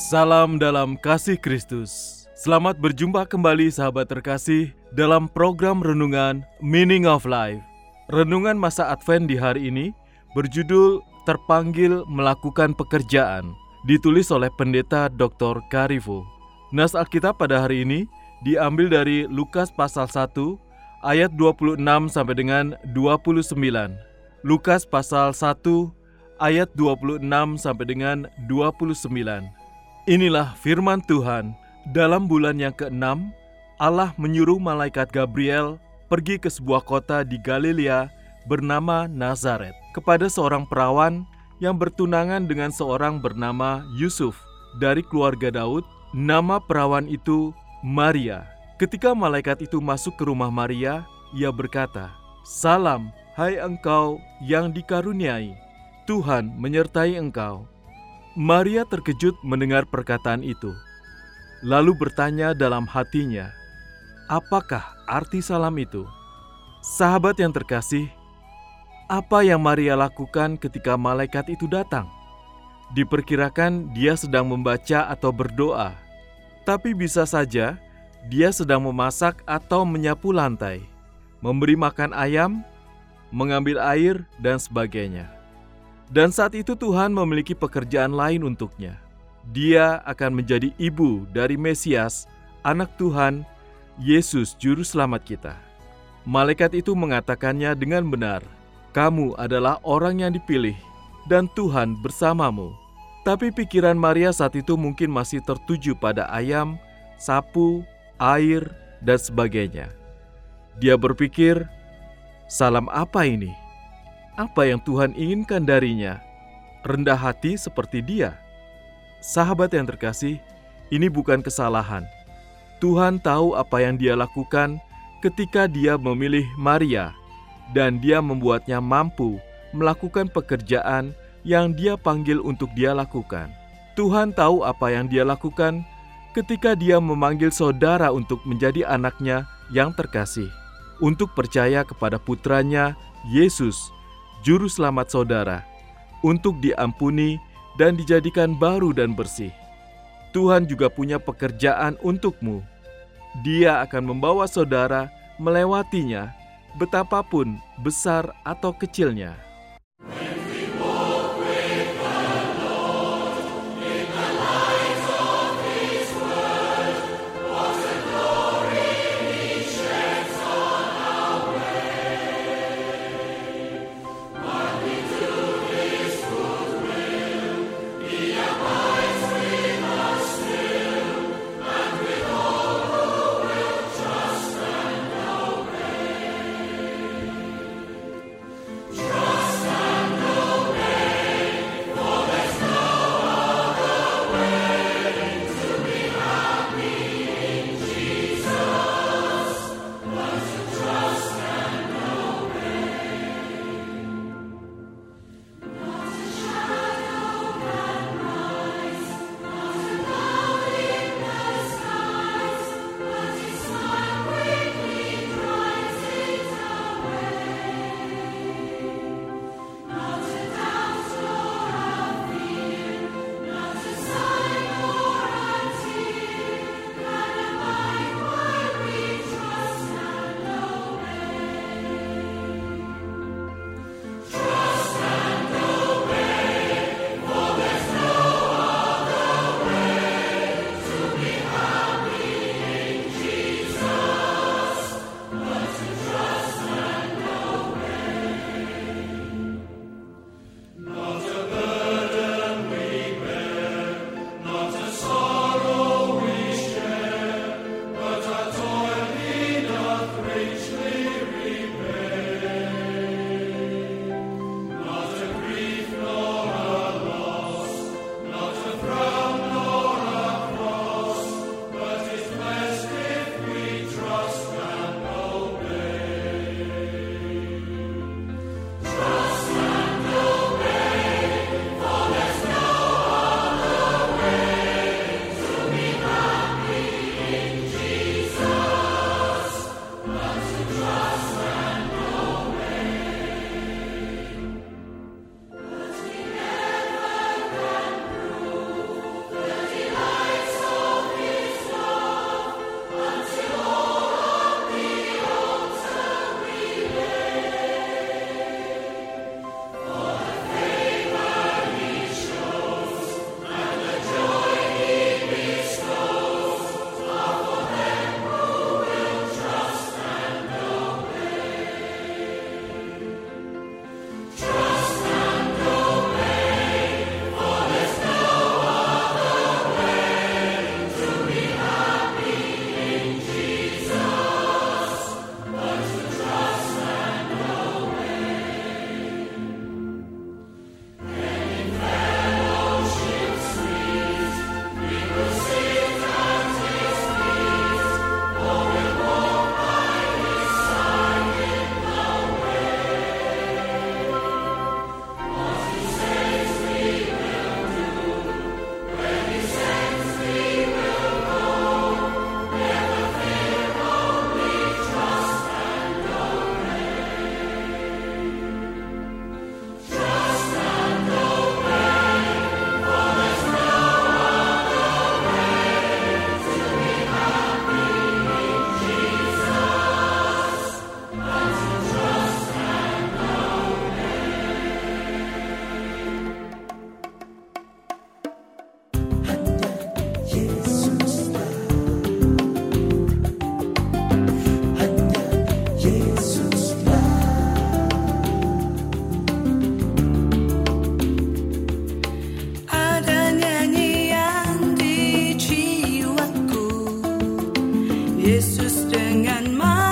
Salam dalam kasih Kristus. Selamat berjumpa kembali sahabat terkasih dalam program renungan Meaning of Life. Renungan masa Advent di hari ini berjudul Terpanggil Melakukan Pekerjaan, ditulis oleh Pendeta Dr. Karifo. Nas Alkitab pada hari ini diambil dari Lukas pasal 1 ayat 26 sampai dengan 29. Lukas pasal 1 ayat 26 sampai dengan 29. Inilah firman Tuhan. Dalam bulan yang keenam, Allah menyuruh malaikat Gabriel pergi ke sebuah kota di Galilea bernama Nazaret kepada seorang perawan yang bertunangan dengan seorang bernama Yusuf dari keluarga Daud. Nama perawan itu Maria. Ketika malaikat itu masuk ke rumah Maria, ia berkata, "Salam, hai engkau yang dikaruniai, Tuhan menyertai engkau." Maria terkejut mendengar perkataan itu, lalu bertanya dalam hatinya, "Apakah arti salam itu?" Sahabat yang terkasih, apa yang Maria lakukan ketika malaikat itu datang? Diperkirakan dia sedang membaca atau berdoa, tapi bisa saja dia sedang memasak atau menyapu lantai, memberi makan ayam, mengambil air, dan sebagainya. Dan saat itu Tuhan memiliki pekerjaan lain untuknya. Dia akan menjadi ibu dari Mesias, anak Tuhan, Yesus Juru Selamat kita. Malaikat itu mengatakannya dengan benar, kamu adalah orang yang dipilih, dan Tuhan bersamamu. Tapi pikiran Maria saat itu mungkin masih tertuju pada ayam, sapu, air, dan sebagainya. Dia berpikir, salam apa ini? apa yang Tuhan inginkan darinya, rendah hati seperti dia. Sahabat yang terkasih, ini bukan kesalahan. Tuhan tahu apa yang dia lakukan ketika dia memilih Maria, dan dia membuatnya mampu melakukan pekerjaan yang dia panggil untuk dia lakukan. Tuhan tahu apa yang dia lakukan ketika dia memanggil saudara untuk menjadi anaknya yang terkasih, untuk percaya kepada putranya, Yesus, Juru Selamat saudara, untuk diampuni dan dijadikan baru dan bersih. Tuhan juga punya pekerjaan untukmu. Dia akan membawa saudara melewatinya, betapapun besar atau kecilnya. Süßdingen mal.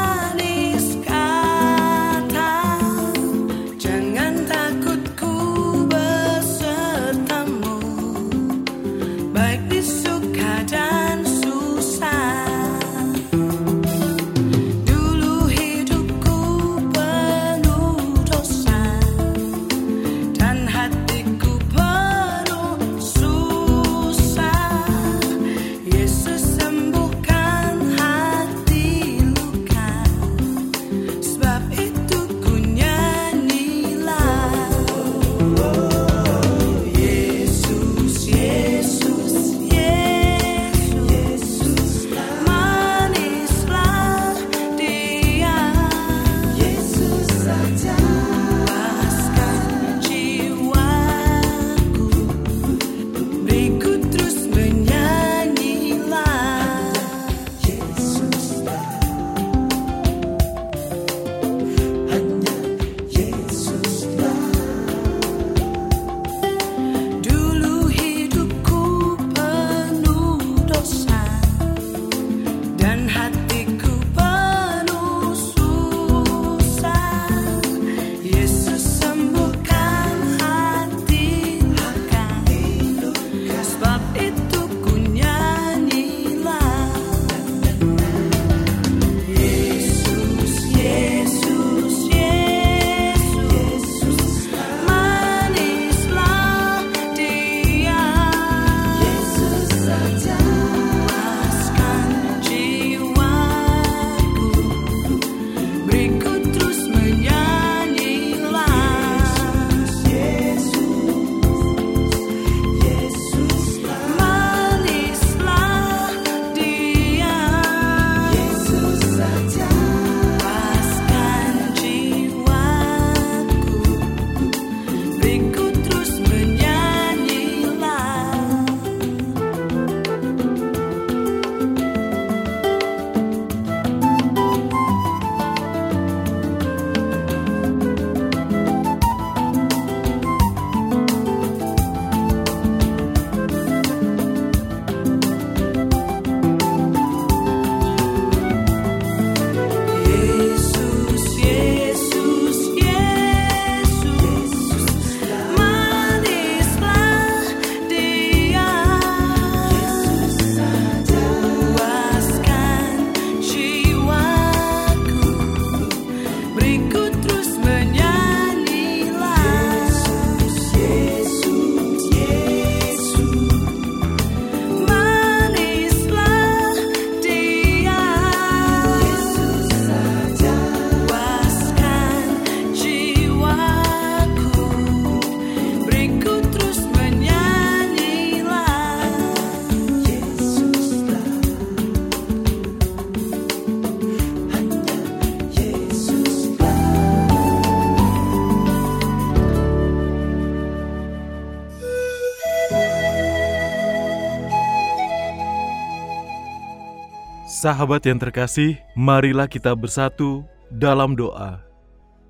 Sahabat yang terkasih, marilah kita bersatu dalam doa.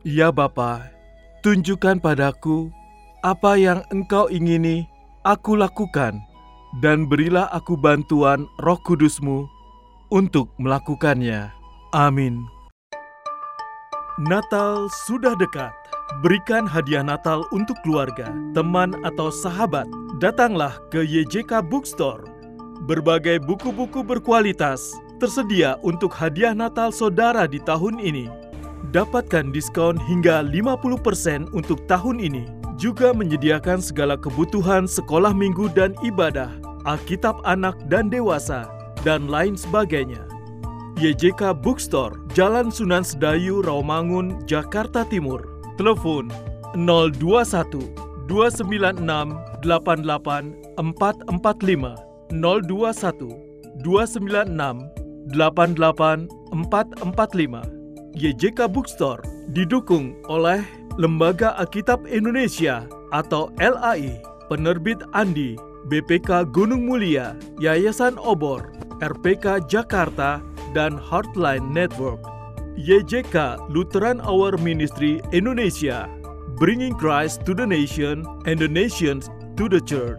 Ya Bapa, tunjukkan padaku apa yang Engkau ingini aku lakukan, dan berilah aku bantuan roh kudusmu untuk melakukannya. Amin. Natal sudah dekat. Berikan hadiah Natal untuk keluarga, teman, atau sahabat. Datanglah ke YJK Bookstore. Berbagai buku-buku berkualitas tersedia untuk hadiah Natal saudara di tahun ini. Dapatkan diskon hingga 50% untuk tahun ini. Juga menyediakan segala kebutuhan sekolah minggu dan ibadah, Alkitab anak dan dewasa, dan lain sebagainya. YJK Bookstore, Jalan Sunan Sedayu, Rawamangun, Jakarta Timur. Telepon 021 296 88 445 021 296 88 445. YJK Bookstore didukung oleh Lembaga Alkitab Indonesia atau LAI, Penerbit Andi, BPK Gunung Mulia, Yayasan Obor, RPK Jakarta, dan Heartline Network. YJK Lutheran Hour Ministry Indonesia, bringing Christ to the nation and the nations to the church.